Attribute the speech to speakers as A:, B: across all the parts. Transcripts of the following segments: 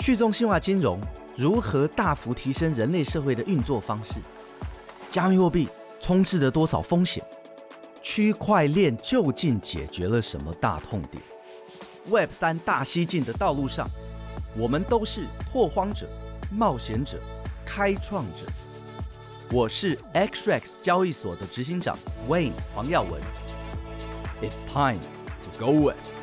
A: 去中心化金融如何大幅提升人类社会的运作方式？加密货币充斥着多少风险？区块链究竟解决了什么大痛点？Web 三大西进的道路上，我们都是拓荒者、冒险者、开创者。我是 XREX 交易所的执行长 Wayne 黄耀文。It's time to go west。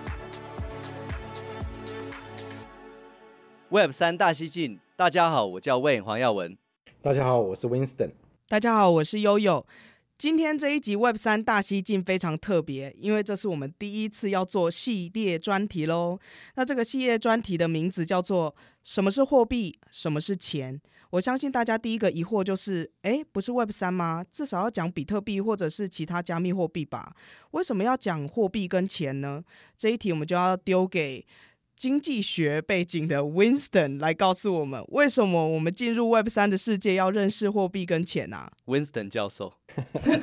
A: Web 三大西进，大家好，我叫 Wayne 黄耀文。
B: 大家好，我是 Winston。
C: 大家好，我是悠悠。今天这一集 Web 三大西进非常特别，因为这是我们第一次要做系列专题喽。那这个系列专题的名字叫做“什么是货币？什么是钱？”我相信大家第一个疑惑就是：诶，不是 Web 三吗？至少要讲比特币或者是其他加密货币吧？为什么要讲货币跟钱呢？这一题我们就要丢给。经济学背景的 Winston 来告诉我们，为什么我们进入 Web 三的世界要认识货币跟钱啊
A: ？Winston 教授，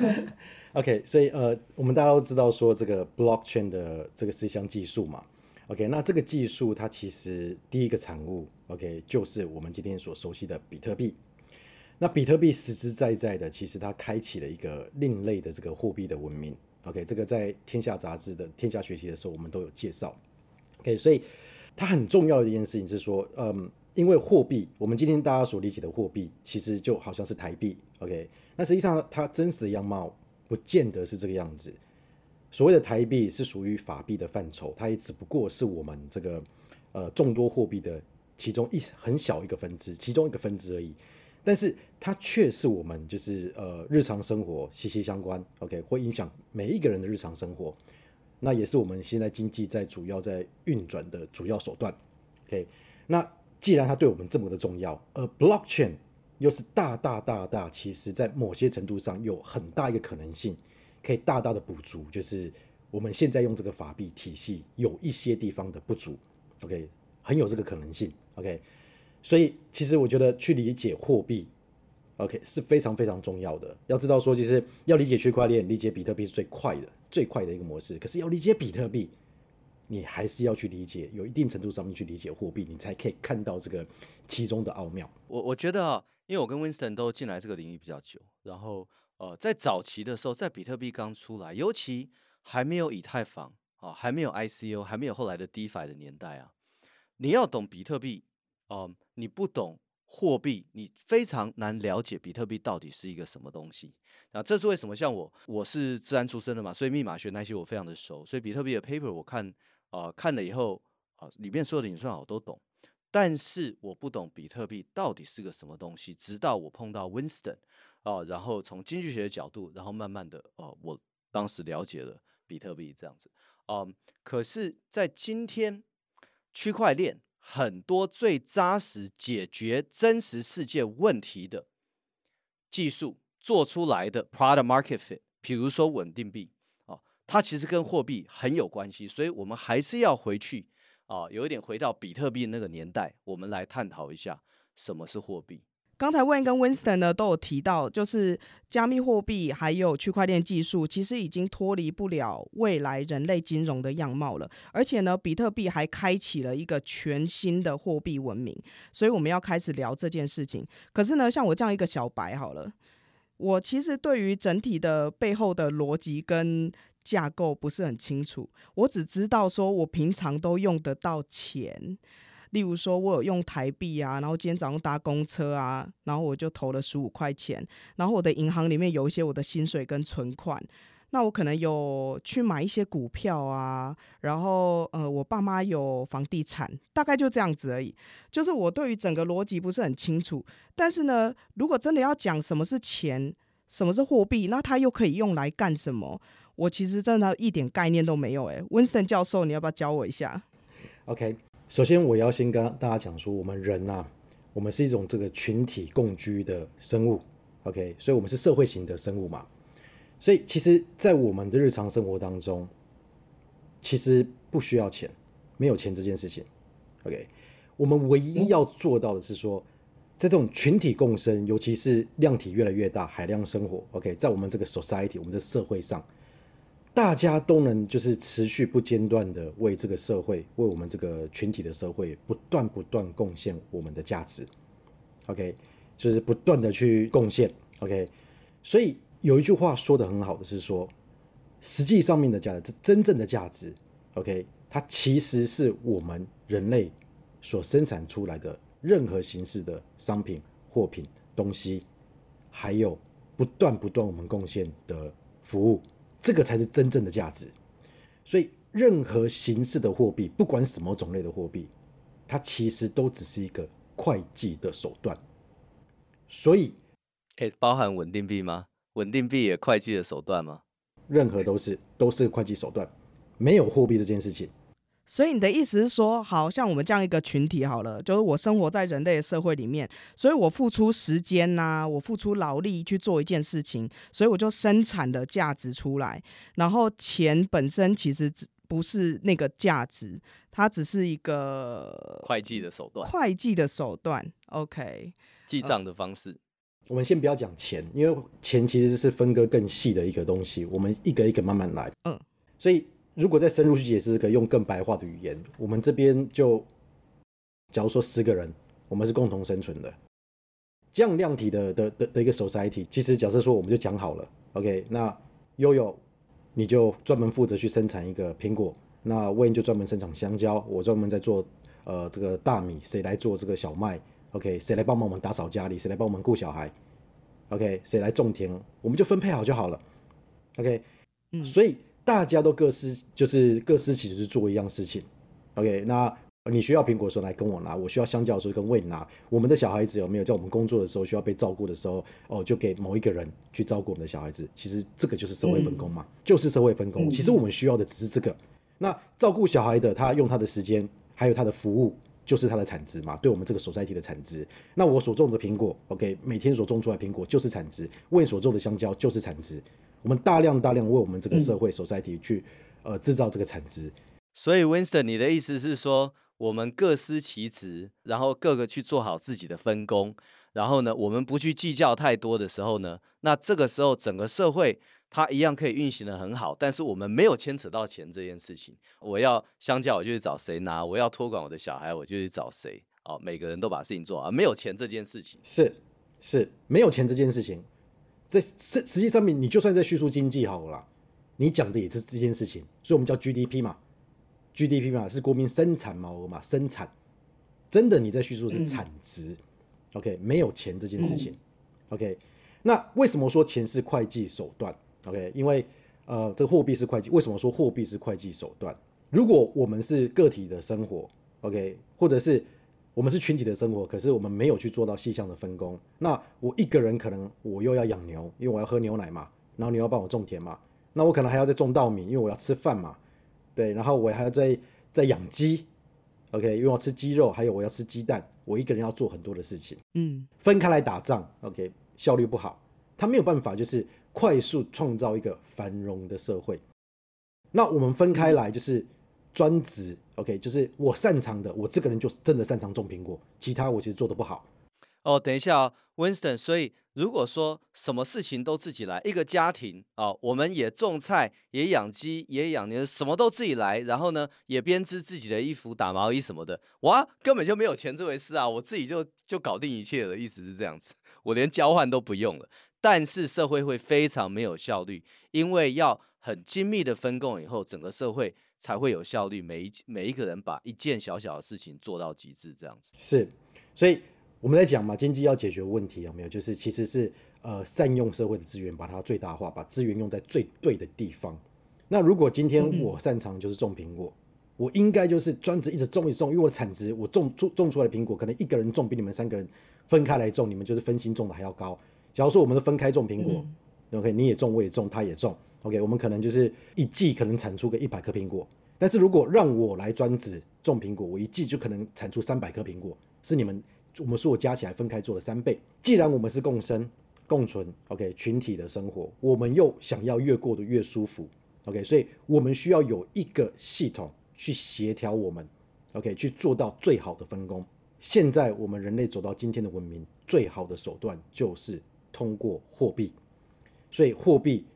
B: OK，所以呃，我们大家都知道说这个 Blockchain 的这个是一项技术嘛，OK，那这个技术它其实第一个产物，OK，就是我们今天所熟悉的比特币。那比特币实实在在的，其实它开启了一个另类的这个货币的文明，OK，这个在天下杂志的天下学习的时候，我们都有介绍，OK，所以。它很重要的一件事情是说，嗯，因为货币，我们今天大家所理解的货币，其实就好像是台币，OK？那实际上它真实的样貌不见得是这个样子。所谓的台币是属于法币的范畴，它也只不过是我们这个呃众多货币的其中一很小一个分支，其中一个分支而已。但是它却是我们就是呃日常生活息息相关，OK？会影响每一个人的日常生活。那也是我们现在经济在主要在运转的主要手段，OK？那既然它对我们这么的重要，而 Blockchain 又是大大大大，其实在某些程度上有很大一个可能性，可以大大的补足，就是我们现在用这个法币体系有一些地方的不足，OK？很有这个可能性，OK？所以其实我觉得去理解货币，OK 是非常非常重要的。要知道说，其实要理解区块链、理解比特币是最快的。最快的一个模式，可是要理解比特币，你还是要去理解，有一定程度上面去理解货币，你才可以看到这个其中的奥妙。
A: 我我觉得啊，因为我跟 Winston 都进来这个领域比较久，然后呃，在早期的时候，在比特币刚出来，尤其还没有以太坊啊，还没有 ICO，还没有后来的 DeFi 的年代啊，你要懂比特币，呃，你不懂。货币，你非常难了解比特币到底是一个什么东西。那这是为什么？像我，我是资安出身的嘛，所以密码学那些我非常的熟。所以比特币的 paper 我看，啊、呃，看了以后，啊、呃，里面所有的演算法我都懂。但是我不懂比特币到底是个什么东西。直到我碰到 Winston，啊、呃，然后从经济学的角度，然后慢慢的，哦、呃，我当时了解了比特币这样子。嗯、可是，在今天区块链。很多最扎实解决真实世界问题的技术做出来的 product market fit，比如说稳定币啊，它其实跟货币很有关系，所以我们还是要回去啊，有一点回到比特币那个年代，我们来探讨一下什么是货币。
C: 刚才 Wayne 跟 Winston 呢都有提到，就是加密货币还有区块链技术，其实已经脱离不了未来人类金融的样貌了。而且呢，比特币还开启了一个全新的货币文明，所以我们要开始聊这件事情。可是呢，像我这样一个小白好了，我其实对于整体的背后的逻辑跟架构不是很清楚，我只知道说我平常都用得到钱。例如说，我有用台币啊，然后今天早上搭公车啊，然后我就投了十五块钱，然后我的银行里面有一些我的薪水跟存款，那我可能有去买一些股票啊，然后呃，我爸妈有房地产，大概就这样子而已。就是我对于整个逻辑不是很清楚，但是呢，如果真的要讲什么是钱，什么是货币，那它又可以用来干什么？我其实真的一点概念都没有。诶，Winston 教授，你要不要教我一下
B: ？OK。首先，我要先跟大家讲说，我们人呐、啊，我们是一种这个群体共居的生物，OK，所以我们是社会型的生物嘛。所以，其实，在我们的日常生活当中，其实不需要钱，没有钱这件事情，OK。我们唯一要做到的是说，在这种群体共生，尤其是量体越来越大、海量生活，OK，在我们这个 society，我们的社会上，大家都能就是持续不间断的为这个社会，为我们这个群体的社会不断不断贡献我们的价值，OK，就是不断的去贡献，OK，所以有一句话说得很好的是说，实际上面的价值，真正的价值，OK，它其实是我们人类所生产出来的任何形式的商品、货品、东西，还有不断不断我们贡献的服务。这个才是真正的价值，所以任何形式的货币，不管什么种类的货币，它其实都只是一个会计的手段。所以，
A: 诶，包含稳定币吗？稳定币也会计的手段吗？
B: 任何都是都是会计手段，没有货币这件事情。
C: 所以你的意思是说，好像我们这样一个群体好了，就是我生活在人类的社会里面，所以我付出时间呐、啊，我付出劳力去做一件事情，所以我就生产了价值出来。然后钱本身其实只不是那个价值，它只是一个
A: 会计的手段。
C: 会计的手段，OK，
A: 记账的方式。
B: 我们先不要讲钱，因为钱其实是分割更细的一个东西，我们一个一个慢慢来。嗯，所以。如果再深入去解释可以，用更白话的语言，我们这边就，假如说十个人，我们是共同生存的，这样量体的的的的一个 society，其实假设说我们就讲好了，OK，那悠悠你就专门负责去生产一个苹果，那 Wayne 就专门生产香蕉，我专门在做呃这个大米，谁来做这个小麦？OK，谁来帮忙我们打扫家里？谁来帮我们顾小孩？OK，谁来种田？我们就分配好就好了，OK，嗯，所以。大家都各司就是各司其职做一样事情，OK？那你需要苹果的时候来跟我拿，我需要香蕉的时候跟 Wayne 拿。我们的小孩子有没有在我们工作的时候需要被照顾的时候，哦，就给某一个人去照顾我们的小孩子。其实这个就是社会分工嘛，嗯、就是社会分工。其实我们需要的只是这个。那照顾小孩的他用他的时间，还有他的服务，就是他的产值嘛，对我们这个 society 的产值。那我所种的苹果，OK？每天所种出来苹果就是产值，Wayne 所种的香蕉就是产值。我们大量大量为我们这个社会 society 去呃制造这个产值，
A: 所以 Winston，你的意思是说，我们各司其职，然后各个去做好自己的分工，然后呢，我们不去计较太多的时候呢，那这个时候整个社会它一样可以运行的很好，但是我们没有牵扯到钱这件事情。我要相较，我就去找谁拿；我要托管我的小孩，我就去找谁。哦，每个人都把事情做好，没有钱这件事情
B: 是是没有钱这件事情。在实实际上面，你就算在叙述经济好了，你讲的也是这件事情，所以我们叫 GDP 嘛，GDP 嘛是国民生产毛额嘛，生产真的你在叙述是产值、嗯、，OK，没有钱这件事情、嗯、，OK，那为什么说钱是会计手段？OK，因为呃这个货币是会计，为什么说货币是会计手段？如果我们是个体的生活，OK，或者是。我们是群体的生活，可是我们没有去做到细项的分工。那我一个人可能我又要养牛，因为我要喝牛奶嘛。然后你要帮我种田嘛。那我可能还要再种稻米，因为我要吃饭嘛。对，然后我还要再再养鸡，OK，因为我要吃鸡肉，还有我要吃鸡蛋。我一个人要做很多的事情。嗯，分开来打仗，OK，效率不好，他没有办法就是快速创造一个繁荣的社会。那我们分开来就是。专职，OK，就是我擅长的，我这个人就真的擅长种苹果，其他我其实做得不好。
A: 哦，等一下哦，Winston，所以如果说什么事情都自己来，一个家庭哦，我们也种菜，也养鸡，也养牛，什么都自己来，然后呢，也编织自己的衣服、打毛衣什么的，哇，根本就没有钱这回事啊，我自己就就搞定一切了，意思是这样子，我连交换都不用了。但是社会会非常没有效率，因为要很精密的分工以后，整个社会。才会有效率。每一每一个人把一件小小的事情做到极致，这样子
B: 是。所以我们在讲嘛，经济要解决问题有没有？就是其实是呃善用社会的资源，把它最大化，把资源用在最对的地方。那如果今天我擅长就是种苹果，嗯、我应该就是专职一直种一直种，因为我的产值，我种出种出来的苹果，可能一个人种比你们三个人分开来种，你们就是分心种的还要高。假如说我们都分开种苹果，嗯，OK，你也种，我也种，他也种。OK，我们可能就是一季可能产出个一百颗苹果，但是如果让我来专职种苹果，我一季就可能产出三百颗苹果，是你们我们说加起来分开做了三倍。既然我们是共生共存，OK，群体的生活，我们又想要越过得越舒服，OK，所以我们需要有一个系统去协调我们，OK，去做到最好的分工。现在我们人类走到今天的文明，最好的手段就是通过货币，所以货币。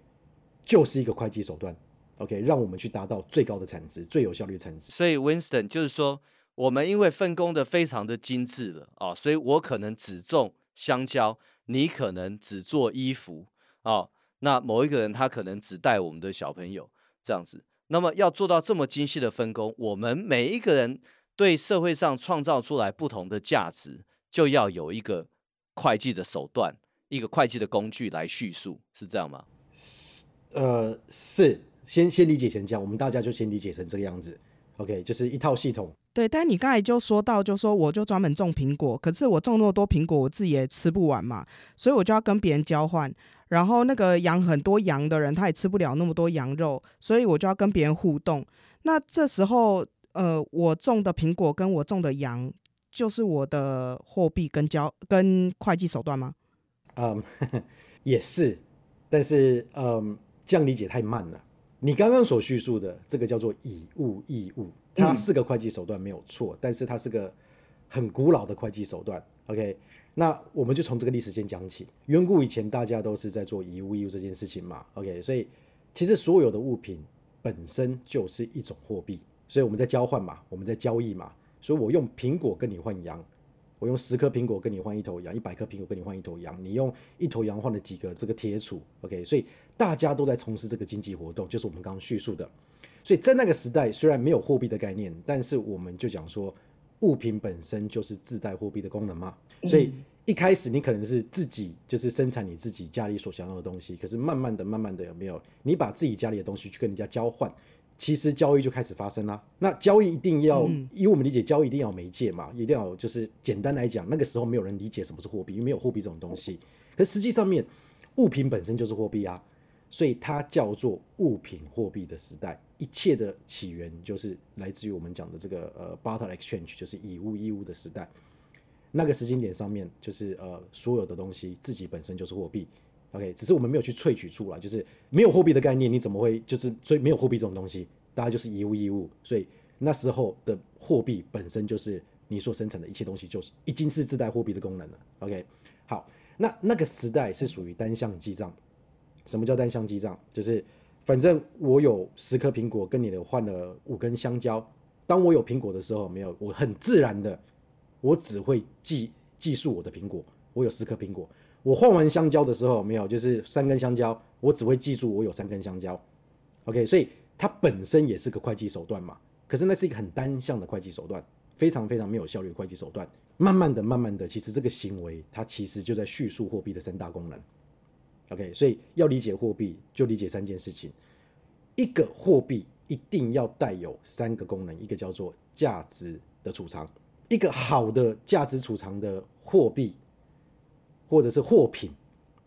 B: 就是一个会计手段 OK，让我们去达到最高的产值、最有效率的产值。
A: 所以 Winston 就是说，我们因为分工的非常的精致了啊，所以我可能只种香蕉，你可能只做衣服啊，那某一个人他可能只带我们的小朋友这样子。那么要做到这么精细的分工，我们每一个人对社会上创造出来不同的价值，就要有一个会计的手段，一个会计的工具来叙述，是这样吗？
B: 是，呃，是。先先理解成这样，我们大家就先理解成这个样子，OK，就是一套系统。
C: 对，但你刚才就说到，就说我就专门种苹果，可是我种那么多苹果，我自己也吃不完嘛，所以我就要跟别人交换。然后那个养很多羊的人，他也吃不了那么多羊肉，所以我就要跟别人互动。那这时候，呃，我种的苹果跟我种的羊，就是我的货币跟交跟会计手段吗？
B: 嗯，也是，但是嗯，这样理解太慢了。你刚刚所叙述的这个叫做以物易物，它是个会计手段没有错，但是它是个很古老的会计手段。OK，那我们就从这个历史先讲起。远古以前大家都是在做以物易物这件事情嘛。OK，所以其实所有的物品本身就是一种货币，所以我们在交换嘛，我们在交易嘛。所以我用苹果跟你换羊。我用十颗苹果跟你换一头羊，一百颗苹果跟你换一头羊，你用一头羊换了几个这个铁杵，OK，所以大家都在从事这个经济活动，就是我们刚刚叙述的。所以在那个时代，虽然没有货币的概念，但是我们就讲说，物品本身就是自带货币的功能嘛。所以一开始你可能是自己就是生产你自己家里所想要的东西，可是慢慢的、慢慢的有没有，你把自己家里的东西去跟人家交换。其实交易就开始发生了。那交易一定要，嗯、以我们理解，交易一定要媒介嘛，一定要就是简单来讲，那个时候没有人理解什么是货币，因为没有货币这种东西。可实际上面，物品本身就是货币啊，所以它叫做物品货币的时代。一切的起源就是来自于我们讲的这个呃 barter exchange，就是以物易物的时代。那个时间点上面，就是呃所有的东西自己本身就是货币。OK，只是我们没有去萃取出来，就是没有货币的概念，你怎么会就是所以没有货币这种东西，大家就是以物易物，所以那时候的货币本身就是你所生产的一切东西，就是已经是自带货币的功能了。OK，好，那那个时代是属于单向记账。什么叫单向记账？就是反正我有十颗苹果跟你的换了五根香蕉，当我有苹果的时候，没有，我很自然的，我只会记记述我的苹果，我有十颗苹果。我换完香蕉的时候，没有，就是三根香蕉，我只会记住我有三根香蕉，OK，所以它本身也是个会计手段嘛。可是那是一个很单向的会计手段，非常非常没有效率的会计手段。慢慢的、慢慢的，其实这个行为它其实就在叙述货币的三大功能，OK，所以要理解货币，就理解三件事情。一个货币一定要带有三个功能，一个叫做价值的储藏，一个好的价值储藏的货币。或者是货品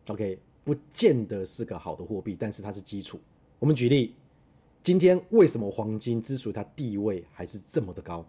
B: ，OK，不见得是个好的货币，但是它是基础。我们举例，今天为什么黄金之所以它地位还是这么的高，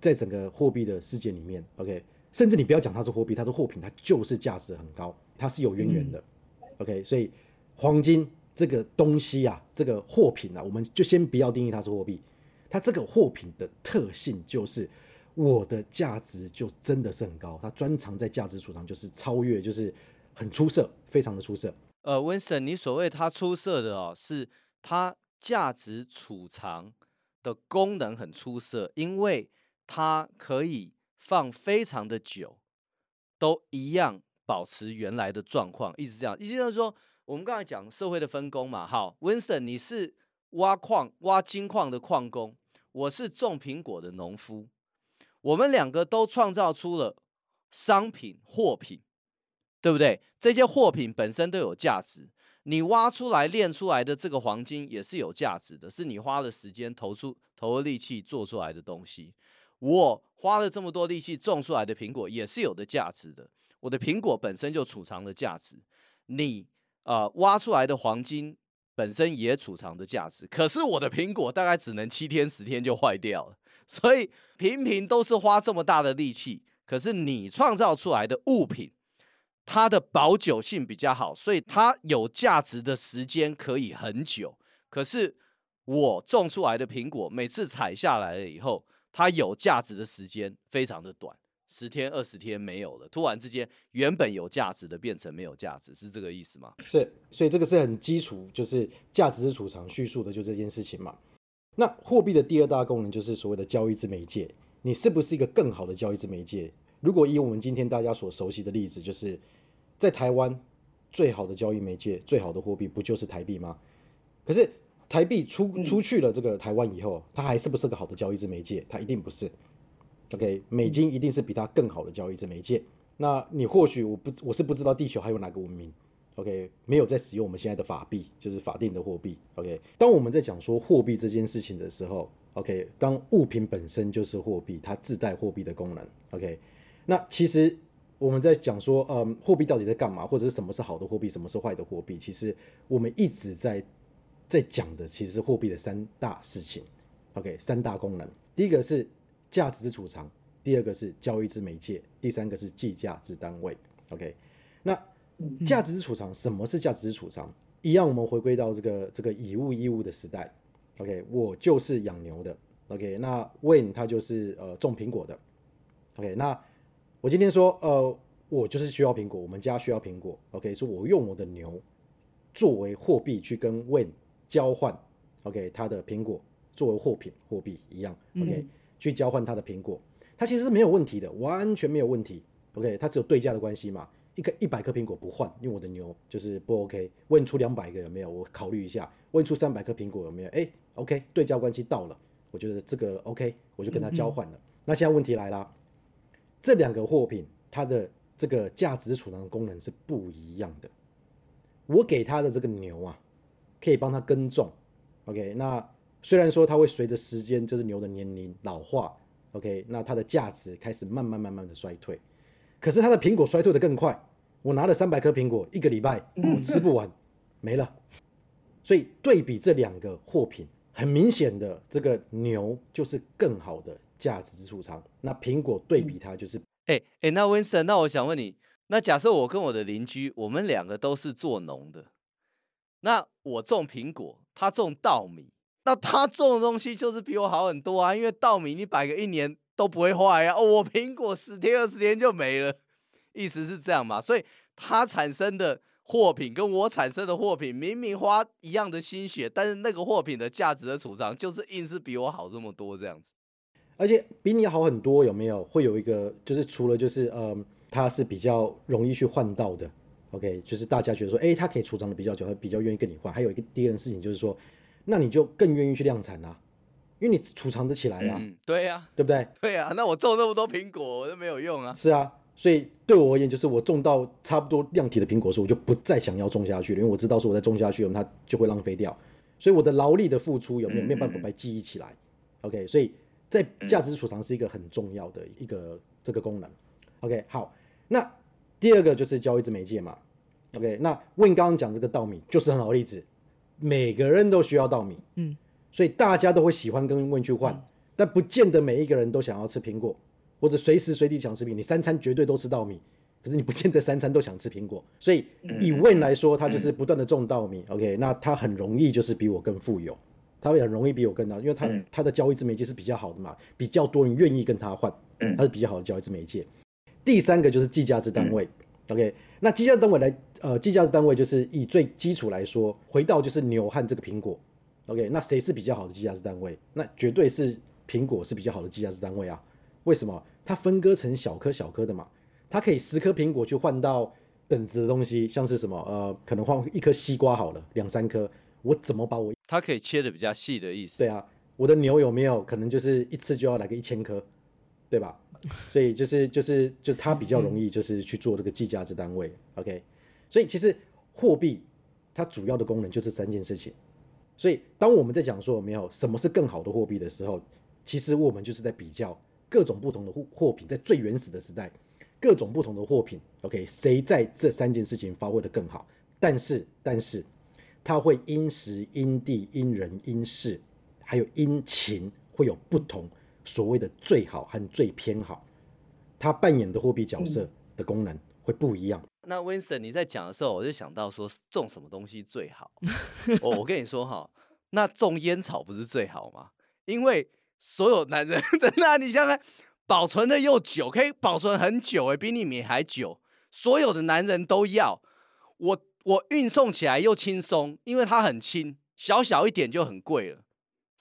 B: 在整个货币的世界里面，OK，甚至你不要讲它是货币，它是货品，它就是价值很高，它是有渊源的，嗯，OK。所以黄金这个东西啊，这个货品啊，我们就先不要定义它是货币，它这个货品的特性就是。我的价值就真的是很高，它专长在价值储藏，就是超越，就是很出色，非常的出色。
A: 呃，Winston，你所谓它出色的哦，是它价值储藏的功能很出色，因为它可以放非常的久，都一样保持原来的状况，一直这样，意思就是说，我们刚才讲社会的分工嘛，好，Winston，你是挖矿挖金矿的矿工，我是种苹果的农夫。我们两个都创造出了商品、货品，对不对？这些货品本身都有价值。你挖出来、炼出来的这个黄金也是有价值的，是你花了时间、投出、投了力气做出来的东西。我花了这么多力气种出来的苹果也是有的价值的。我的苹果本身就储藏了价值。你啊、挖出来的黄金本身也储藏的价值。可是我的苹果大概只能七天、十天就坏掉了。所以，平平都是花这么大的力气，可是你创造出来的物品，它的保久性比较好，所以它有价值的时间可以很久。可是我种出来的苹果，每次采下来了以后，它有价值的时间非常的短，十天二十天没有了，突然之间原本有价值的变成没有价值，是这个意思吗？
B: 是，所以这个是很基础，就是价值是储藏叙述的就这件事情嘛。那货币的第二大功能就是所谓的交易之媒介，你是不是一个更好的交易之媒介？如果以我们今天大家所熟悉的例子，就是在台湾最好的交易媒介、最好的货币不就是台币吗？可是台币出出去了这个台湾以后，它还是不是个好的交易之媒介？它一定不是。OK，美金一定是比它更好的交易之媒介。那你或许我不我是不知道地球还有哪个文明。OK，没有在使用我们现在的法币，就是法定的货币。OK，当我们在讲说货币这件事情的时候，OK，当物品本身就是货币，它自带货币的功能。OK，那其实我们在讲说，嗯，货币到底在干嘛，或者是什么是好的货币，什么是坏的货币？其实我们一直在在讲的，其实是货币的三大事情。OK，三大功能，第一个是价值之储藏，第二个是交易之媒介，第三个是计价之单位。OK，那价值是储藏，什么是价值是储藏？一样，我们回归到这个这个以物易物的时代。OK，我就是养牛的。OK，那 Wayne 他就是呃种苹果的。OK，那我今天说呃我就是需要苹果，我们家需要苹果。OK，说我用我的牛作为货币去跟 Wayne 交换。OK，他的苹果作为货品货币一样。OK，、嗯、去交换他的苹果，它其实是没有问题的，完全没有问题。OK，它只有对价的关系嘛。一个一百颗苹果不换，因为我的牛就是不 OK。问出两百个有没有？我考虑一下。问出三百颗苹果有没有？哎，OK，对价关系到了，我觉得这个 OK，我就跟他交换了。嗯、那现在问题来了，这两个货品它的这个价值储藏功能是不一样的。我给他的这个牛啊，可以帮他耕种，OK。那虽然说它会随着时间，就是牛的年龄老化，OK，那它的价值开始慢慢慢慢的衰退。可是它的苹果衰退的更快，我拿了三百颗苹果，一个礼拜我吃不完，没了。所以对比这两个货品，很明显的，这个牛就是更好的价值之储藏。那苹果对比它就是，
A: 哎哎，那 Winston，那我想问你，那假设我跟我的邻居，我们两个都是做农的，那我种苹果，他种稻米，那他种的东西就是比我好很多啊，因为稻米你摆个一年。都不会坏呀、啊！哦，我苹果十天二十天就没了，意思是这样嘛？所以它产生的货品跟我产生的货品明明花一样的心血，但是那个货品的价值的储藏就是硬是比我好这么多这样子，
B: 而且比你好很多，有没有？会有一个就是除了就是嗯，它是比较容易去换到的，OK，就是大家觉得说，哎，它可以储藏的比较久，它比较愿意跟你换。还有一个第二件事情就是说，那你就更愿意去量产啊。因为你储藏得起来呀、啊嗯，
A: 对呀、啊，
B: 对不对？
A: 对呀、啊，那我种那么多苹果我都没有用啊。
B: 是啊，所以对我而言，就是我种到差不多量体的苹果树，我就不再想要种下去了，因为我知道说我再种下去，它就会浪费掉。所以我的劳力的付出有没有没有办法被记忆起来、嗯、？OK，所以在价值储藏是一个很重要的一个这个功能。OK，好，那第二个就是交易之媒介嘛。OK，那 Win 刚刚讲这个稻米就是很好的例子，每个人都需要稻米。嗯。所以大家都会喜欢跟 Wayne 去换，但不见得每一个人都想要吃苹果，或者随时随地想吃苹果。你三餐绝对都吃稻米，可是你不见得三餐都想吃苹果。所以以 Wayne 来说，他就是不断的种稻米。OK，那他很容易就是比我更富有，他会很容易比我更大，因为他他的交易之媒介是比较好的嘛，比较多人愿意跟他换，他是比较好的交易之媒介。第三个就是计价之单位。OK，那计价单位来，呃，计价之单位就是以最基础来说，回到就是牛和这个苹果。OK，那谁是比较好的计价之单位？那绝对是苹果是比较好的计价之单位啊。为什么？它分割成小颗小颗的嘛，它可以十颗苹果去换到等值的东西，像是什么呃，可能换一颗西瓜好了，两三颗，我怎么把我
A: 它可以切的比较细的意思？
B: 对啊，我的牛有没有可能就是一次就要来个一千颗，对吧？所以就是就是就它比较容易就是去做这个计价值单位。OK，所以其实货币它主要的功能就是三件事情。所以，当我们在讲说有没有什么是更好的货币的时候，其实我们就是在比较各种不同的货货品，在最原始的时代，各种不同的货品，OK，谁在这三件事情发挥的更好？但是，但是，它会因时、因地、因人、因事，还有因情，会有不同所谓的最好和最偏好，它扮演的货币角色的功能会不一样。
A: 那 Winston，你在讲的时候，我就想到说，种什么东西最好？我我跟你说哈，那种烟草不是最好吗？因为所有男人，真的，你想想，保存的又久，可以保存很久，哎，比你米还久。所有的男人都要我，我运送起来又轻松，因为它很轻，小小一点就很贵了，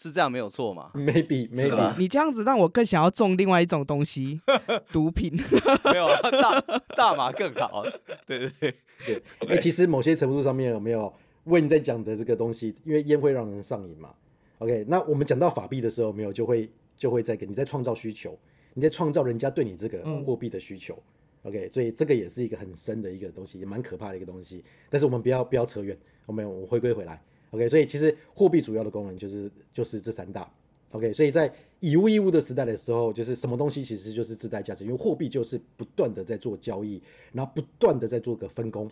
A: 是这样没有错嘛？
B: Maybe maybe，
C: 你这样子让我更想要种另外一种东西，毒品。
A: 没有，大大麻更好。对对对
B: 对。哎，其实某些程度上面有没有为你在讲的这个东西？因为烟会让人上瘾嘛。OK，那我们讲到法币的时候，没有就会就会再给你在创造需求，你在创造人家对你这个货币的需求。嗯 OK，所以这个也是一个很深的一个东西，也蛮可怕的一个东西。但是我们不要不要扯远，我们我们回归回来。OK，所以其实货币主要的功能就是就是这三大。OK，所以在以物易物的时代的时候，就是什么东西其实就是自带价值，因为货币就是不断的在做交易，然后不断的在做个分工。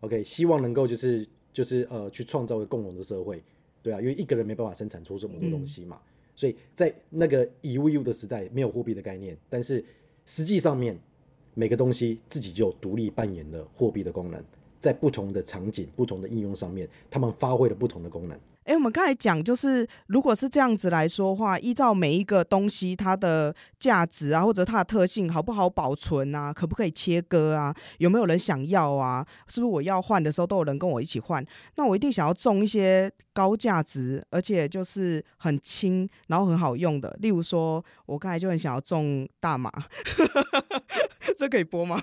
B: OK，希望能够就是就是呃去创造一个共荣的社会，对啊，因为一个人没办法生产出这么多东西嘛。嗯、所以在那个以物易物的时代，没有货币的概念，但是实际上面。每个东西自己就独立扮演了货币的功能，在不同的场景、不同的应用上面，他们发挥了不同的功能。
C: 哎，我们刚才讲，就是如果是这样子来说的话，依照每一个东西它的价值啊，或者它的特性好不好保存啊，可不可以切割啊，有没有人想要啊？是不是我要换的时候都有人跟我一起换？那我一定想要种一些高价值，而且就是很轻，然后很好用的。例如说，我刚才就很想要种大麻，这可以播吗？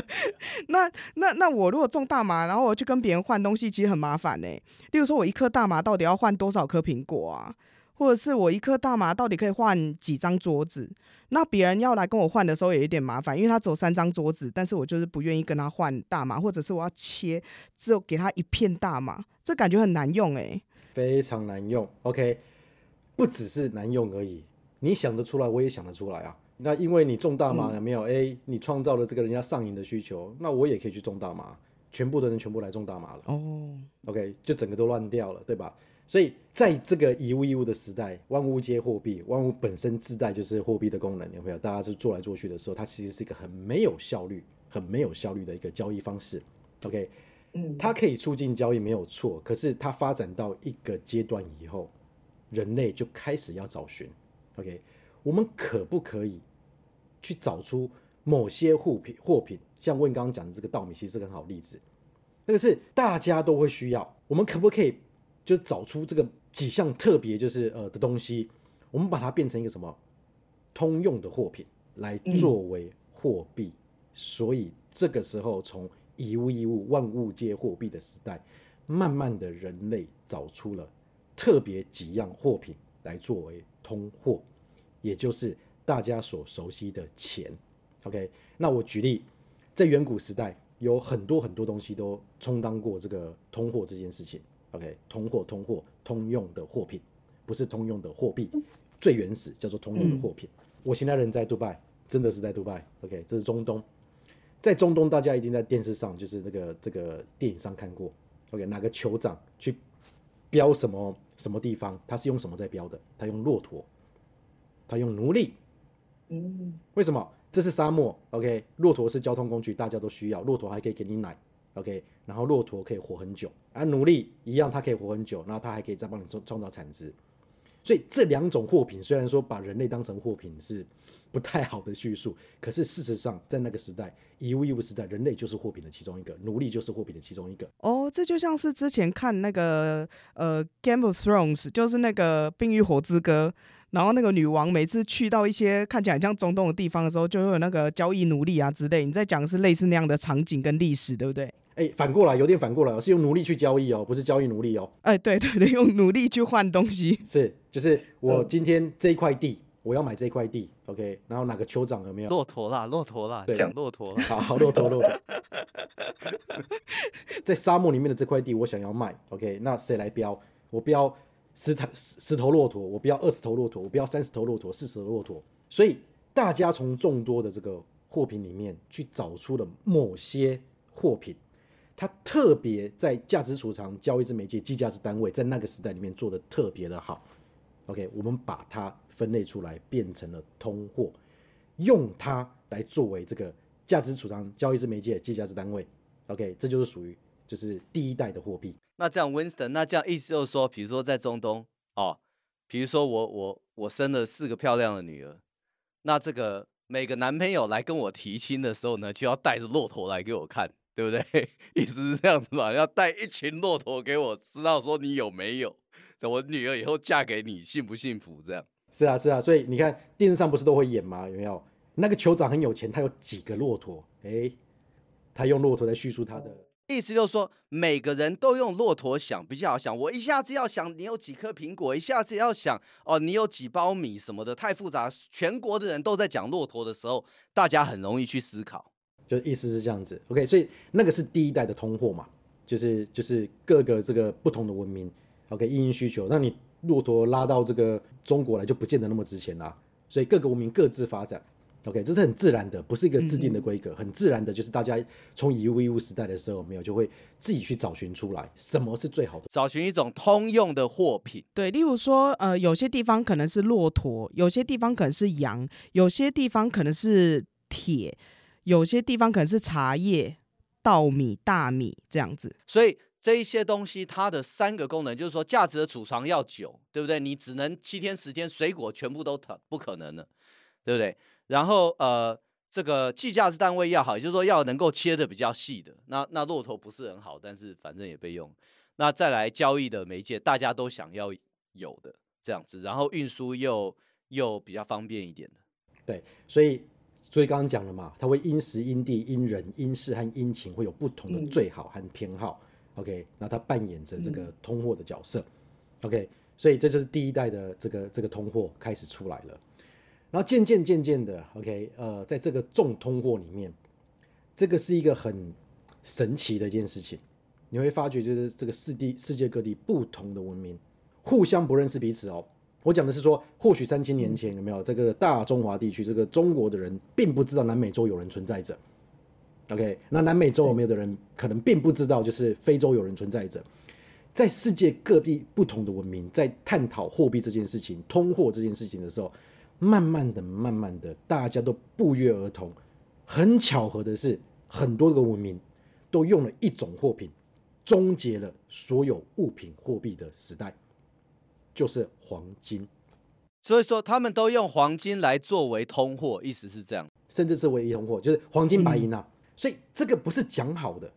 C: 那那那我如果种大麻，然后我去跟别人换东西，其实很麻烦呢。例如说，我一颗大麻到底要换多少颗苹果啊？或者是我一颗大麻到底可以换几张桌子？那别人要来跟我换的时候也有点麻烦，因为他只有三张桌子，但是我就是不愿意跟他换大麻，或者是我要切，只有给他一片大麻，这感觉很难用哎、
B: 非常难用。OK，不只是难用而已，你想得出来，我也想得出来啊。那因为你种大麻有没有？哎、嗯，你创造了这个人家上瘾的需求，那我也可以去种大麻。全部的人全部来种大麻了哦，OK，就整个都乱掉了，对吧？所以在这个以物易物的时代，万物皆货币，万物本身自带就是货币的功能，有没有？大家是做来做去的时候，它其实是一个很没有效率、很没有效率的一个交易方式，OK，嗯，它可以促进交易没有错，可是它发展到一个阶段以后，人类就开始要找寻，OK，我们可不可以去找出？某些货品，货品像问刚刚讲的这个稻米，其实是个很好例子。那个是大家都会需要，我们可不可以就找出这个几项特别就是呃的东西，我们把它变成一个什么通用的货品来作为货币？所以这个时候，从以物易物、万物皆货币的时代，慢慢的人类找出了特别几样货品来作为通货，也就是大家所熟悉的钱。OK，那我举例，在远古时代有很多很多东西都充当过这个通货这件事情。OK，通货、通货、通用的货品，不是通用的货币，最原始叫做通用的货品。嗯、我现在人在杜拜，真的是在杜拜。OK，这是中东，在中东大家一定在电视上，就是那个这个电影上看过。OK，哪个酋长去标什么什么地方，他是用什么在标的？他用骆驼，他用奴隶。嗯，为什么？这是沙漠，OK，骆驼是交通工具，大家都需要。骆驼还可以给你奶，OK，然后骆驼可以活很久，而奴隶一样，它可以活很久，然后它还可以再帮你创创造产值。所以这两种货品虽然说把人类当成货品是不太好的叙述，可是事实上在那个时代，以物易物时代，人类就是货品的其中一个，奴隶就是货品的其中一个。
C: 哦，这就像是之前看那个呃《Game of Thrones》，就是那个《冰与火之歌》。然后那个女王每次去到一些看起来很像中东的地方的时候，就会有那个交易奴隶啊之类。你在讲的是类似那样的场景跟历史，对不对？
B: 哎，反过来有点反过来，是用奴隶去交易哦，不是交易奴隶哦。
C: 哎，对对对，用奴隶去换东西。
B: 是，就是我今天这一块地，我要买这一块地，OK。然后哪个酋长有没有？
A: 骆驼啦，骆驼啦，讲骆驼。
B: 好好，骆驼，骆驼。在沙漠里面的这块地，我想要卖，OK。那谁来标？我标。十头十头骆驼，我不要二十头骆驼，我不要三十头骆驼，四十头骆驼。所以大家从众多的这个货品里面去找出了某些货品，它特别在价值储藏、交易之媒介、计价之单位，在那个时代里面做得特别的好。OK，我们把它分类出来，变成了通货，用它来作为这个价值储藏、交易之媒介、计价之单位。OK，这就是属于就是第一代的货币。
A: 那这样，Winston，那这样意思就是说，比如说在中东哦，比如说我我我生了四个漂亮的女儿，那这个每个男朋友来跟我提亲的时候呢，就要带着骆驼来给我看，对不对？意思是这样子嘛，要带一群骆驼给我，知道说你有没有，我女儿以后嫁给你，幸不幸福？这样。
B: 是啊，是啊，所以你看电视上不是都会演吗？有没有？那个酋长很有钱，他有几个骆驼？哎，他用骆驼来叙述他的
A: 意思，就是说每个人都用骆驼想比较好想。我一下子要想你有几颗苹果，一下子要想哦你有几包米什么的，太复杂。全国的人都在讲骆驼的时候，大家很容易去思考。
B: 就意思是这样子，OK？所以那个是第一代的通货嘛，就是就是各个这个不同的文明，OK？因应需求，那你骆驼拉到这个中国来就不见得那么值钱啦。所以各个文明各自发展。OK，这是很自然的，不是一个制定的规格，嗯、很自然的，就是大家从以物易物时代的时候，没有就会自己去找寻出来什么是最好的，
A: 找寻一种通用的货品。
C: 对，例如说，呃，有些地方可能是骆驼，有些地方可能是羊，有些地方可能是铁，有些地方可能是茶叶、稻米、大米这样子。
A: 所以这一些东西，它的三个功能就是说，价值的储藏要久，对不对？你只能七天十天，水果全部都疼不可能的，对不对？然后呃，这个计价是单位要好，也就是说要能够切的比较细的。那那骆驼不是很好，但是反正也被用。那再来交易的媒介，大家都想要有的这样子，然后运输又又比较方便一点的。
B: 对，所以所以刚刚讲了嘛，它会因时因地因人因事和因情会有不同的最好和偏好。嗯、OK，那它扮演着这个通货的角色。嗯、OK，所以这就是第一代的这个这个通货开始出来了。然后渐渐渐渐的，OK，呃，在这个重通货里面，这个是一个很神奇的一件事情。你会发觉，就是这个世地世界各地不同的文明互相不认识彼此哦。我讲的是说，或许三千年前有没有这个大中华地区，这个中国的人并不知道南美洲有人存在着。OK，那南美洲有没有的人可能并不知道，就是非洲有人存在着。在世界各地不同的文明在探讨货币这件事情、通货这件事情的时候。慢慢的，慢慢的，大家都不约而同。很巧合的是，很多个文明都用了一种货品，终结了所有物品货币的时代，就是黄金。
A: 所以说，他们都用黄金来作为通货，意思是这样，
B: 甚至是唯一通货，就是黄金白银啊。嗯、所以这个不是讲好的，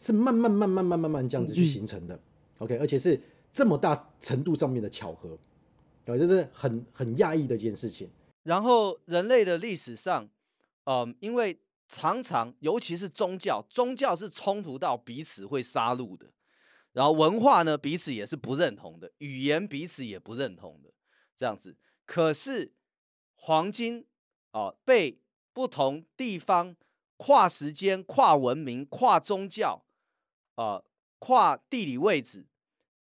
B: 是慢慢慢慢慢慢慢这样子去形成的。嗯、OK，而且是这么大程度上面的巧合。对，这是很很讶异的一件事情。
A: 然后人类的历史上，嗯，因为常常，尤其是宗教，宗教是冲突到彼此会杀戮的。然后文化呢，彼此也是不认同的，语言彼此也不认同的，这样子。可是黄金啊，被不同地方跨时间、跨文明、跨宗教啊、跨地理位置，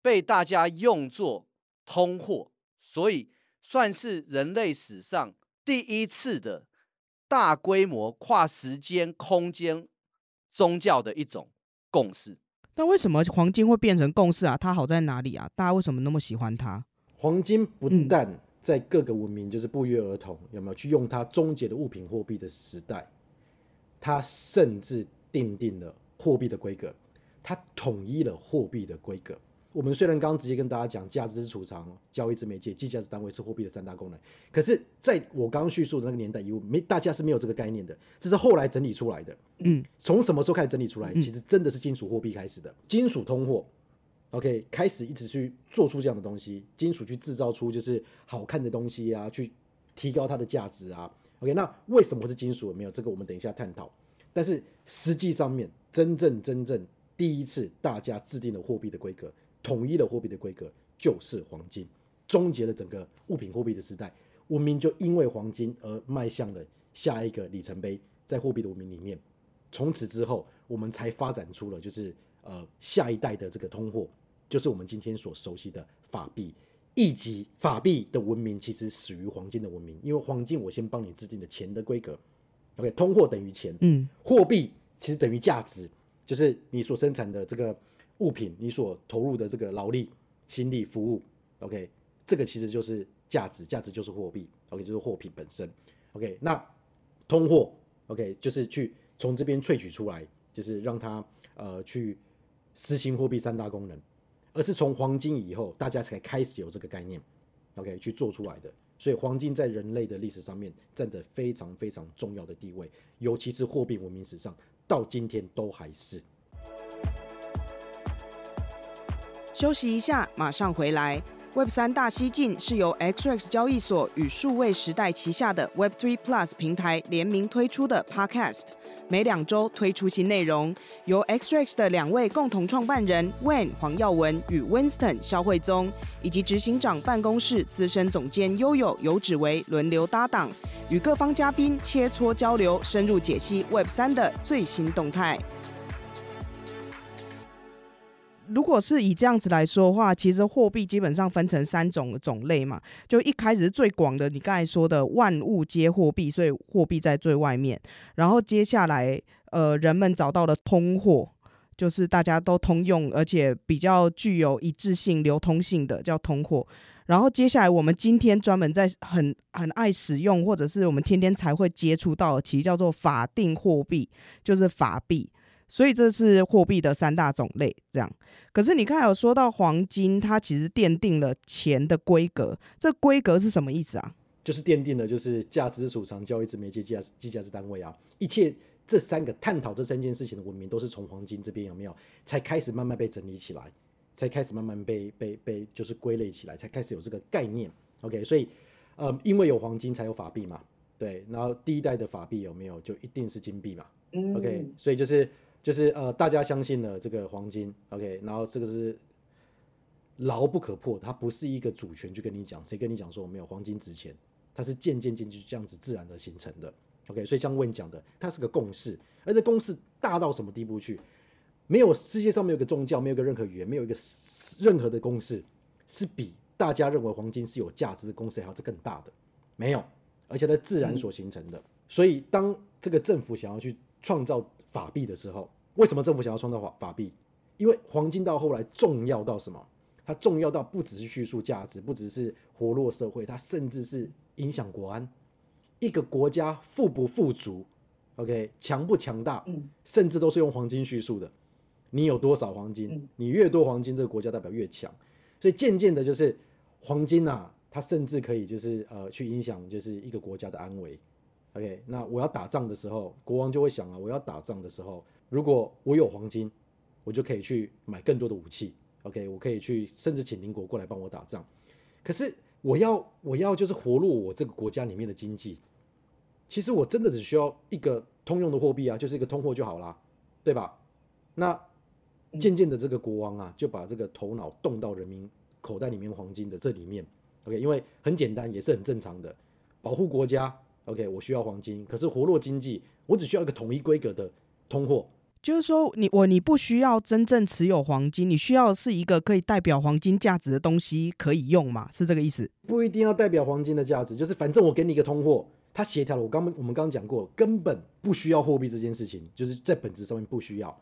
A: 被大家用作通货。所以算是人类史上第一次的大规模跨时间、空间、宗教的一种共识。
C: 那为什么黄金会变成共识啊？它好在哪里啊？大家为什么那么喜欢它？
B: 黄金不但在各个文明就是不约而同，有没有去用它终结的物品货币的时代，它甚至定定了货币的规格，它统一了货币的规格。我们虽然刚刚直接跟大家讲价值是储藏、交易之媒介、计价值单位是货币的三大功能，可是在我刚刚叙述的那个年代，以没大家是没有这个概念的，这是后来整理出来的。嗯，从什么时候开始整理出来？其实真的是金属货币开始的，嗯、金属通货。OK，开始一直去做出这样的东西，金属去制造出就是好看的东西啊，去提高它的价值啊。OK，那为什么是金属？没有这个，我们等一下探讨。但是实际上面，真正真正第一次大家制定了货币的规格。统一的货币的规格就是黄金，终结了整个物品货币的时代，文明就因为黄金而迈向了下一个里程碑，在货币的文明里面，从此之后，我们才发展出了就是呃下一代的这个通货，就是我们今天所熟悉的法币，以及法币的文明其实始于黄金的文明，因为黄金我先帮你制定的钱的规格，OK，通货等于钱，嗯，货币其实等于价值，就是你所生产的这个。物品，你所投入的这个劳力、心力、服务，OK，这个其实就是价值，价值就是货币，OK，就是货品本身，OK。那通货，OK，就是去从这边萃取出来，就是让它呃去实行货币三大功能，而是从黄金以后，大家才开始有这个概念，OK，去做出来的。所以黄金在人类的历史上面占着非常非常重要的地位，尤其是货币文明史上，到今天都还是。
C: 休息一下，马上回来。Web 三大西进是由 XRX 交易所与数位时代旗下的 Web3 Plus 平台联名推出的 Podcast，每两周推出新内容，由 XRX 的两位共同创办人 Wayne 黄耀文与 Winston 肖慧宗，以及执行长办公室资深总监悠悠游指为轮流搭档，与各方嘉宾切磋交流，深入解析 Web 三的最新动态。如果是以这样子来说的话，其实货币基本上分成三种种类嘛。就一开始是最广的，你刚才说的万物皆货币，所以货币在最外面。然后接下来，呃，人们找到了通货，就是大家都通用，而且比较具有一致性、流通性的叫通货。然后接下来，我们今天专门在很很爱使用，或者是我们天天才会接触到的，其实叫做法定货币，就是法币。所以这是货币的三大种类，这样。可是你刚才有说到黄金，它其实奠定了钱的规格，这规格是什么意思啊？
B: 就是奠定了，就是价值储藏、交易之媒介、计价计价值单位啊。一切这三个探讨这三件事情的文明，都是从黄金这边有没有才开始慢慢被整理起来，才开始慢慢被被被就是归类起来，才开始有这个概念。OK，所以呃，因为有黄金才有法币嘛，对。然后第一代的法币有没有就一定是金币嘛？OK，所以就是。就是呃，大家相信了这个黄金，OK，然后这个是牢不可破，它不是一个主权去跟你讲，谁跟你讲说我没有黄金值钱，它是渐渐渐渐这样子自然的形成的，OK，所以像问讲的，它是个共识，而这共识大到什么地步去？没有世界上没有个宗教，没有个任何语言，没有一个任何的公式是比大家认为黄金是有价值的公式还要是更大的，没有，而且它自然所形成的，所以当这个政府想要去创造。法币的时候，为什么政府想要创造法法币？因为黄金到后来重要到什么？它重要到不只是叙述价值，不只是活络社会，它甚至是影响国安。一个国家富不富足，OK，强不强大，甚至都是用黄金叙述的。你有多少黄金？你越多黄金，这个国家代表越强。所以渐渐的，就是黄金啊，它甚至可以就是呃去影响就是一个国家的安危。OK，那我要打仗的时候，国王就会想啊，我要打仗的时候，如果我有黄金，我就可以去买更多的武器。OK，我可以去甚至请邻国过来帮我打仗。可是我要我要就是活络我这个国家里面的经济，其实我真的只需要一个通用的货币啊，就是一个通货就好啦，对吧？那渐渐的这个国王啊，就把这个头脑动到人民口袋里面黄金的这里面。OK，因为很简单，也是很正常的，保护国家。OK，我需要黄金，可是活络经济，我只需要一个统一规格的通货。
C: 就是说你，你我你不需要真正持有黄金，你需要的是一个可以代表黄金价值的东西可以用嘛？是这个意思？
B: 不一定要代表黄金的价值，就是反正我给你一个通货，它协调了。我刚我们刚刚讲过，根本不需要货币这件事情，就是在本质上面不需要。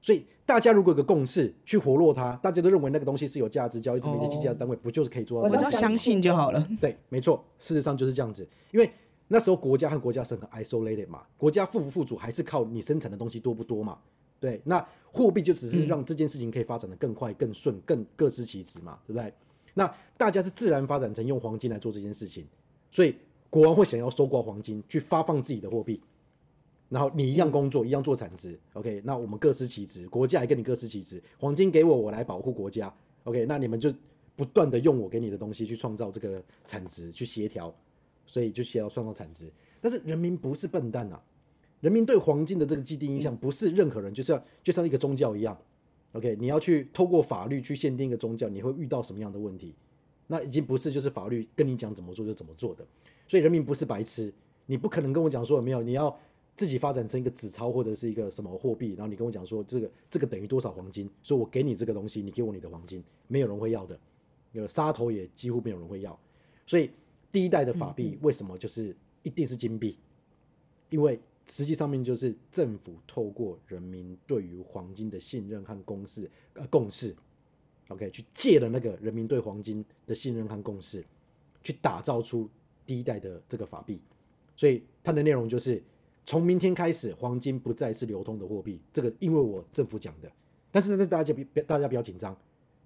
B: 所以大家如果有个共识去活络它，大家都认为那个东西是有价值，交易是媒介计价的单位，不就是可以做到？
C: 我只要相信就好了。
B: 对，没错，事实上就是这样子，因为。那时候国家和国家是很 isolated 嘛，国家富不富足还是靠你生产的东西多不多嘛，对，那货币就只是让这件事情可以发展的更快、更顺、更各司其职嘛，对不对？那大家是自然发展成用黄金来做这件事情，所以国王会想要收刮黄金去发放自己的货币，然后你一样工作，一样做产值，OK，那我们各司其职，国家也跟你各司其职，黄金给我，我来保护国家，OK，那你们就不断的用我给你的东西去创造这个产值，去协调。所以就需要算到产值，但是人民不是笨蛋啊！人民对黄金的这个既定印象不是任何人，就像就像一个宗教一样。OK，你要去透过法律去限定一个宗教，你会遇到什么样的问题？那已经不是就是法律跟你讲怎么做就怎么做的。所以人民不是白痴，你不可能跟我讲说有没有，你要自己发展成一个纸钞或者是一个什么货币，然后你跟我讲说这个这个等于多少黄金，说我给你这个东西，你给我你的黄金，没有人会要的，有杀头也几乎没有人会要，所以。第一代的法币为什么就是一定是金币？因为实际上面就是政府透过人民对于黄金的信任和共识，呃，共识，OK，去借了那个人民对黄金的信任和共识，去打造出第一代的这个法币。所以它的内容就是从明天开始，黄金不再是流通的货币。这个因为我政府讲的，但是呢，大家别大家不要紧张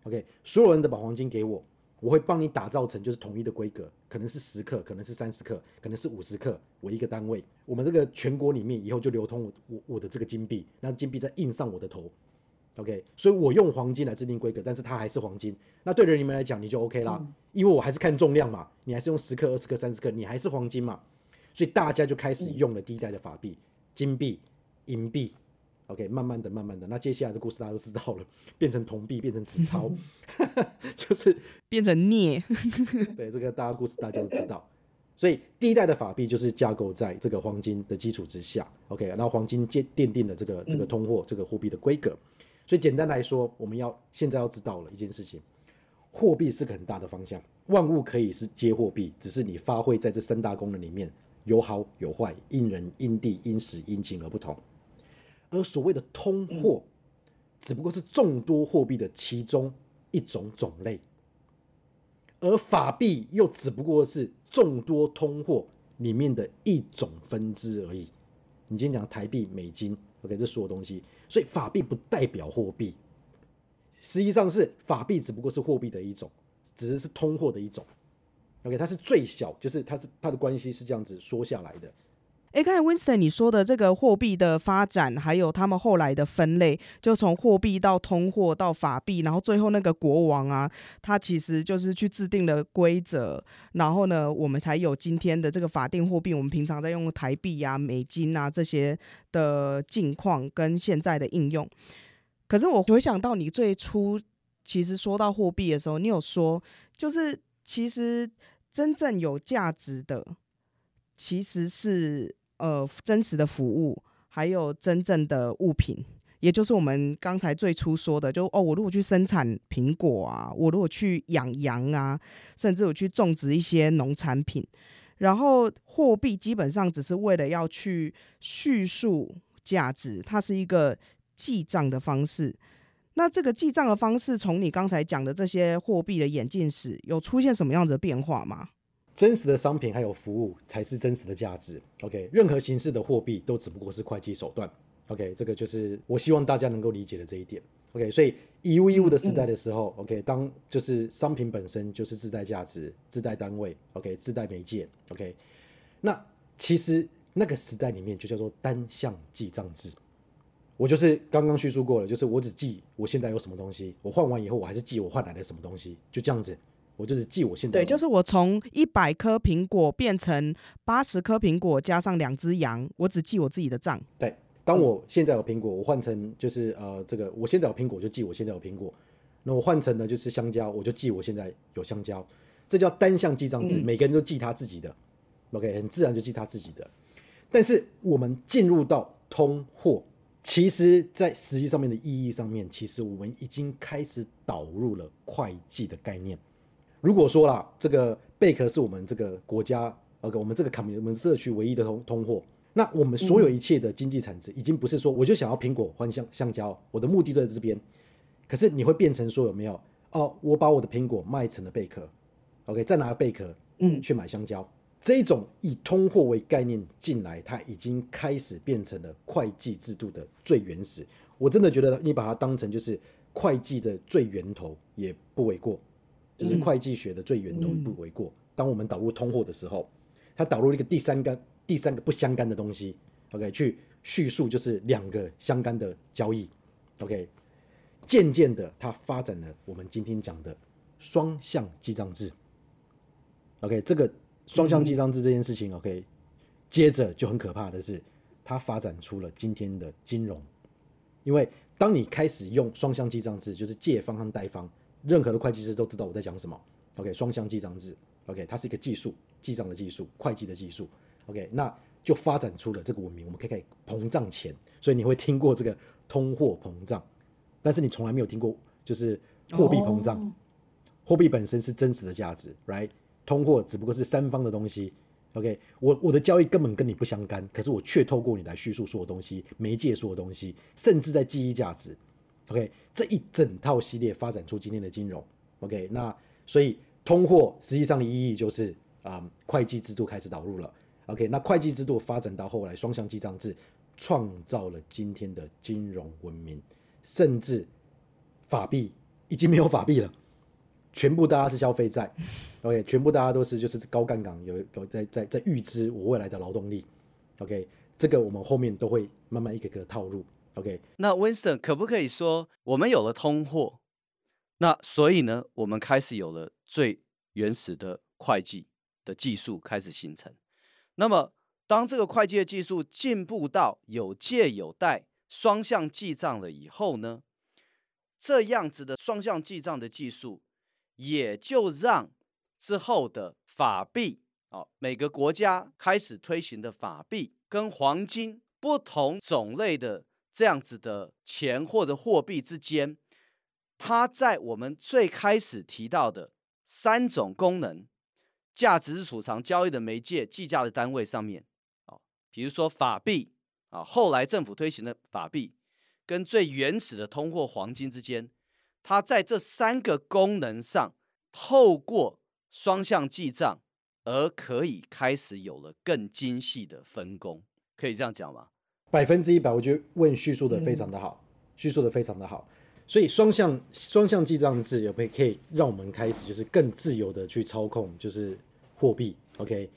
B: ，OK，所有人都把黄金给我。我会帮你打造成就是统一的规格，可能是十克，可能是三十克，可能是五十克我一个单位。我们这个全国里面以后就流通我我我的这个金币，那金币再印上我的头，OK。所以我用黄金来制定规格，但是它还是黄金。那对人你们来讲你就 OK 啦，因为我还是看重量嘛，你还是用十克、二十克、三十克，你还是黄金嘛。所以大家就开始用了第一代的法币，金币、银币。OK，慢慢的、慢慢的，那接下来的故事大家都知道了，变成铜币，变成纸钞，就是
C: 变成镍。
B: 对，这个大家故事大家都知道。所以第一代的法币就是架构在这个黄金的基础之下。OK，然后黄金奠奠定了这个这个通货这个货币的规格。所以简单来说，我们要现在要知道了一件事情，货币是个很大的方向，万物可以是接货币，只是你发挥在这三大功能里面有好有坏，因人因地因时因情而不同。而所谓的通货，只不过是众多货币的其中一种种类，而法币又只不过是众多通货里面的一种分支而已。你今天讲台币、美金，OK，这所有东西，所以法币不代表货币，实际上是法币只不过是货币的一种，只是是通货的一种。OK，它是最小，就是它是它的关系是这样子说下来的。
C: 哎，刚才 Winston 你说的这个货币的发展，还有他们后来的分类，就从货币到通货到法币，然后最后那个国王啊，他其实就是去制定了规则，然后呢，我们才有今天的这个法定货币。我们平常在用台币啊、美金啊这些的境况跟现在的应用。可是我回想到你最初其实说到货币的时候，你有说，就是其实真正有价值的其实是。呃，真实的服务，还有真正的物品，也就是我们刚才最初说的，就哦，我如果去生产苹果啊，我如果去养羊啊，甚至我去种植一些农产品，然后货币基本上只是为了要去叙述价值，它是一个记账的方式。那这个记账的方式，从你刚才讲的这些货币的演进史，有出现什么样子的变化吗？
B: 真实的商品还有服务才是真实的价值。OK，任何形式的货币都只不过是会计手段。OK，这个就是我希望大家能够理解的这一点。OK，所以以物易物的时代的时候，OK，当就是商品本身就是自带价值、自带单位，OK，自带媒介。OK，那其实那个时代里面就叫做单向记账制。我就是刚刚叙述过了，就是我只记我现在有什么东西，我换完以后我还是记我换来的什么东西，就这样子。我就是记我现在。对，
C: 就是我从一百颗苹果变成八十颗苹果，加上两只羊，我只记我自己的账。
B: 对，当我现在有苹果，我换成就是呃这个，我现在有苹果就记我现在有苹果。那我换成呢就是香蕉，我就记我现在有香蕉。这叫单向记账制，嗯、每个人都记他自己的。OK，很自然就记他自己的。但是我们进入到通货，其实在实际上面的意义上面，其实我们已经开始导入了会计的概念。如果说啦，这个贝壳是我们这个国家，OK，我们这个卡米我们社区唯一的通通货，那我们所有一切的经济产值，已经不是说我就想要苹果换香香蕉，我的目的就在这边。可是你会变成说有没有？哦，我把我的苹果卖成了贝壳，OK，再拿贝壳，嗯，去买香蕉。这一种以通货为概念进来，它已经开始变成了会计制度的最原始。我真的觉得你把它当成就是会计的最源头也不为过。就是会计学的最源头不为过。当我们导入通货的时候，它导入了一个第三个、第三个不相干的东西，OK，去叙述就是两个相干的交易，OK，渐渐的它发展了我们今天讲的双向记账制，OK，这个双向记账制这件事情，OK，接着就很可怕的是，它发展出了今天的金融，因为当你开始用双向记账制，就是借方和贷方。任何的会计师都知道我在讲什么。OK，双向记账制。OK，它是一个技术，记账的技术，会计的技术。OK，那就发展出了这个文明，我们可以可以膨胀钱。所以你会听过这个通货膨胀，但是你从来没有听过就是货币膨胀。货币本身是真实的价值，right？通货只不过是三方的东西。OK，我我的交易根本跟你不相干，可是我却透过你来叙述所有东西，媒介所有东西，甚至在记忆价值。OK，这一整套系列发展出今天的金融。OK，那所以通货实际上的意义就是啊、会计制度开始导入了。OK，那会计制度发展到后来双向记账制，创造了今天的金融文明，甚至法币已经没有法币了。全部大家是消费债，OK，全部大家都是就是高杠杆，有有在在在预支我未来的劳动力，OK，这个我们后面都会慢慢一个个套入，OK。
A: 那 Winston 可不可以说，我们有了通货，那所以呢，我们开始有了最原始的会计的技术开始形成。那么当这个会计的技术进步到有借有贷双向记账了以后呢，这样子的双向记账的技术，也就让之后的法币啊，每个国家开始推行的法币跟黄金不同种类的这样子的钱或者货币之间，它在我们最开始提到的三种功能：价值储藏、交易的媒介、计价的单位上面啊，比如说法币啊，后来政府推行的法币。跟最原始的通货黄金之间，它在这三个功能上，透过双向记账，而可以开始有了更精细的分工，可以这样讲吗？
B: 百分之一百，我觉得问叙述的非常的好，叙述的非常的好。所以双向双向记账制有没有可以让我们开始就是更自由的去操控，就是货币？OK，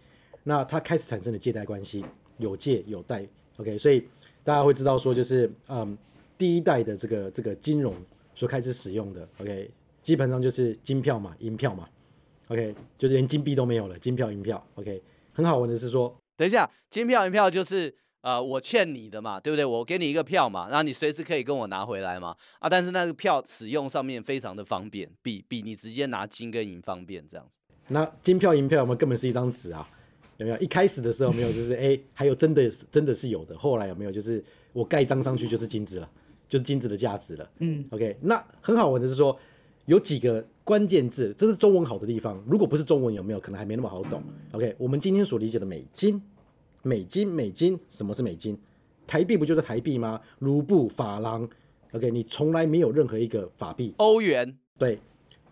B: 那它开始产生了借贷关系，有借有贷。OK，所以大家会知道说就是嗯。第一代的这个这个金融所开始使用的，OK，基本上就是金票嘛，银票嘛，OK，就是连金币都没有了，金票银票，OK。很好玩的是说，
A: 等一下，金票银票就是呃我欠你的嘛，对不对？我给你一个票嘛，然后你随时可以跟我拿回来嘛，啊，但是那个票使用上面非常的方便，比比你直接拿金跟银方便这样子。
B: 那金票银票我们根本是一张纸啊，有没有？一开始的时候没有，就是哎，还有真的真的是有的，后来有没有？就是我盖章上去就是金子了。就是金子的价值了。嗯，OK，那很好玩的是说，有几个关键字，这是中文好的地方。如果不是中文，有没有可能还没那么好懂？OK，我们今天所理解的美金，美金，美金，什么是美金？台币不就是台币吗？卢布、法郎，OK，你从来没有任何一个法币。
A: 欧元，
B: 对，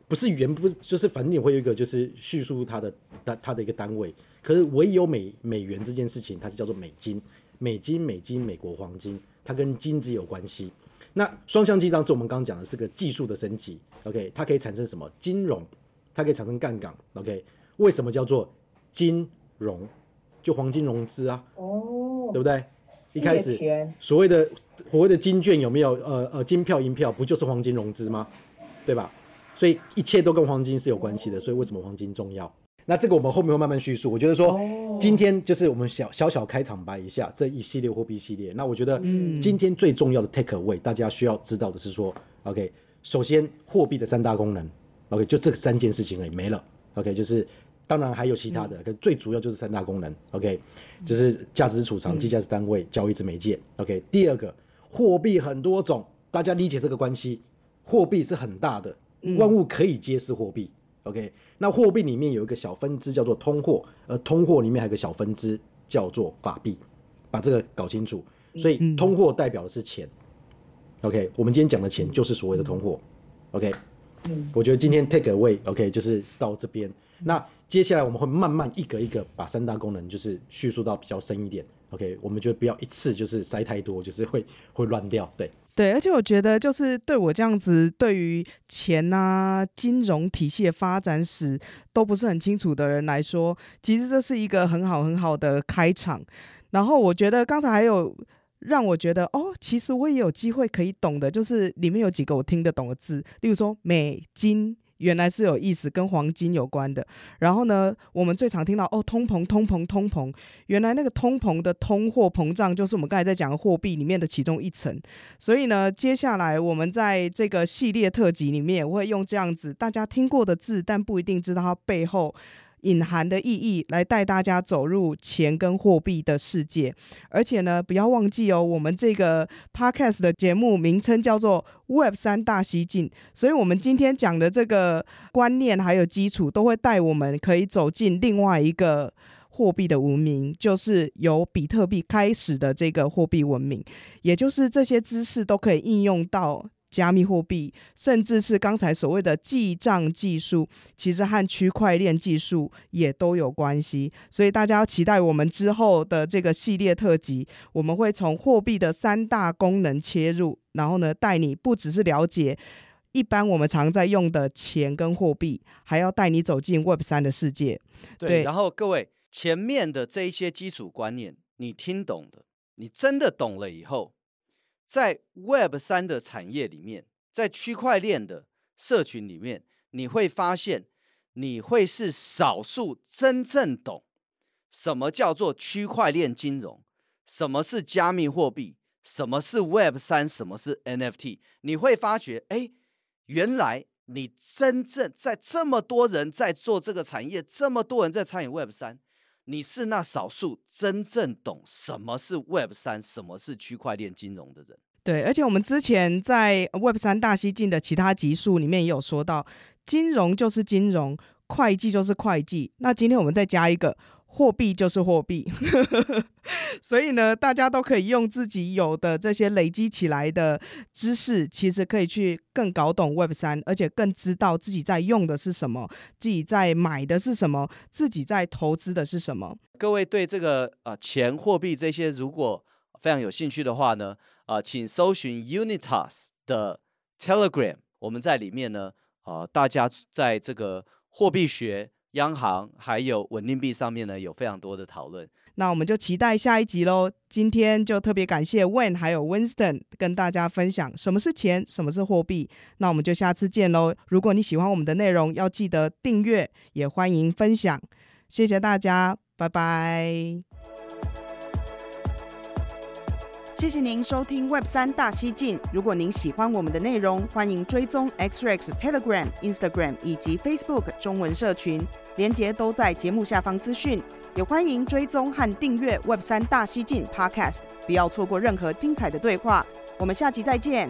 B: 不是元，不是，就是反正你会有一个就是叙述它的它它的一个单位。可是唯有美美元这件事情，它是叫做美金，美金，美金，美国黄金，它跟金子有关系。那双向记账，是我们刚刚讲的是个技术的升级，OK，它可以产生什么？金融，它可以产生杠杆，OK，为什么叫做金融？就黄金融资啊，哦，对不对？一开始所谓的所谓的金券有没有？呃呃，金票银票不就是黄金融资吗？对吧？所以一切都跟黄金是有关系的，所以为什么黄金重要？那这个我们后面会慢慢叙述。我觉得说，今天就是我们小小小开场白一下这一系列货币系列。那我觉得，今天最重要的 take away，大家需要知道的是说，OK，首先货币的三大功能，OK，就这三件事情而已，没了。OK，就是当然还有其他的，可最主要就是三大功能。OK，就是价值储藏、计价值单位、交易之媒介。OK，第二个，货币很多种，大家理解这个关系，货币是很大的，万物可以皆是货币。OK。那货币里面有一个小分支叫做通货，而通货里面还有一个小分支叫做法币，把这个搞清楚。所以通货代表的是钱。OK，我们今天讲的钱就是所谓的通货。OK，我觉得今天 take away，OK，就是到这边。那接下来我们会慢慢一个一个把三大功能就是叙述到比较深一点。OK，我们就不要一次就是塞太多，就是会会乱掉。对。
C: 对，而且我觉得，就是对我这样子，对于钱啊、金融体系的发展史都不是很清楚的人来说，其实这是一个很好很好的开场。然后我觉得刚才还有让我觉得，哦，其实我也有机会可以懂的，就是里面有几个我听得懂的字，例如说美金。原来是有意思，跟黄金有关的。然后呢，我们最常听到哦，通膨，通膨，通膨。原来那个通膨的通货膨胀，就是我们刚才在讲的货币里面的其中一层。所以呢，接下来我们在这个系列特辑里面，我会用这样子大家听过的字，但不一定知道它背后。隐含的意义来带大家走入钱跟货币的世界，而且呢，不要忘记哦，我们这个 podcast 的节目名称叫做 Web 三大西进，所以我们今天讲的这个观念还有基础，都会带我们可以走进另外一个货币的文明，就是由比特币开始的这个货币文明，也就是这些知识都可以应用到。加密货币，甚至是刚才所谓的记账技术，其实和区块链技术也都有关系。所以大家要期待我们之后的这个系列特辑，我们会从货币的三大功能切入，然后呢，带你不只是了解一般我们常在用的钱跟货币，还要带你走进 Web 三的世界。
A: 对，对，然后各位前面的这一些基础观念，你听懂的，你真的懂了以后，在 Web 三的产业里面，在区块链的社群里面，你会发现，你会是少数真正懂什么叫做区块链金融，什么是加密货币，什么是 Web 三，什么是 NFT，你会发觉，哎。原来你真正在这么多人在做这个产业，这么多人在参与 Web 三，你是那少数真正懂什么是 Web 三，什么是区块链金融的人。
C: 对，而且我们之前在 Web 三大西进的其他集数里面也有说到，金融就是金融，会计就是会计。那今天我们再加一个。货币就是货币，所以呢，大家都可以用自己有的这些累积起来的知识，其实可以去更搞懂 Web 三，而且更知道自己在用的是什么，自己在买的是什么，自己在投资的是什么。
A: 各位对这个啊、呃、钱、货币这些如果非常有兴趣的话呢，啊、请搜寻 Unitas 的 Telegram，我们在里面呢，啊、大家在这个货币学。央行还有稳定币上面呢，有非常多的讨论。
C: 那我们就期待下一集喽。今天就特别感谢 Wayne 还有 Winston 跟大家分享什么是钱，什么是货币。那我们就下次见喽。如果你喜欢我们的内容，要记得订阅，也欢迎分享。谢谢大家，拜拜。谢谢您收听 Web 三大西进。如果您喜欢我们的内容，欢迎追踪 XRX Telegram、Instagram 以及 Facebook 中文社群，连接都在节目下方资讯。也欢迎追踪和订阅 Web 三大西进 Podcast，不要错过任何精彩的对话。我们下期再见。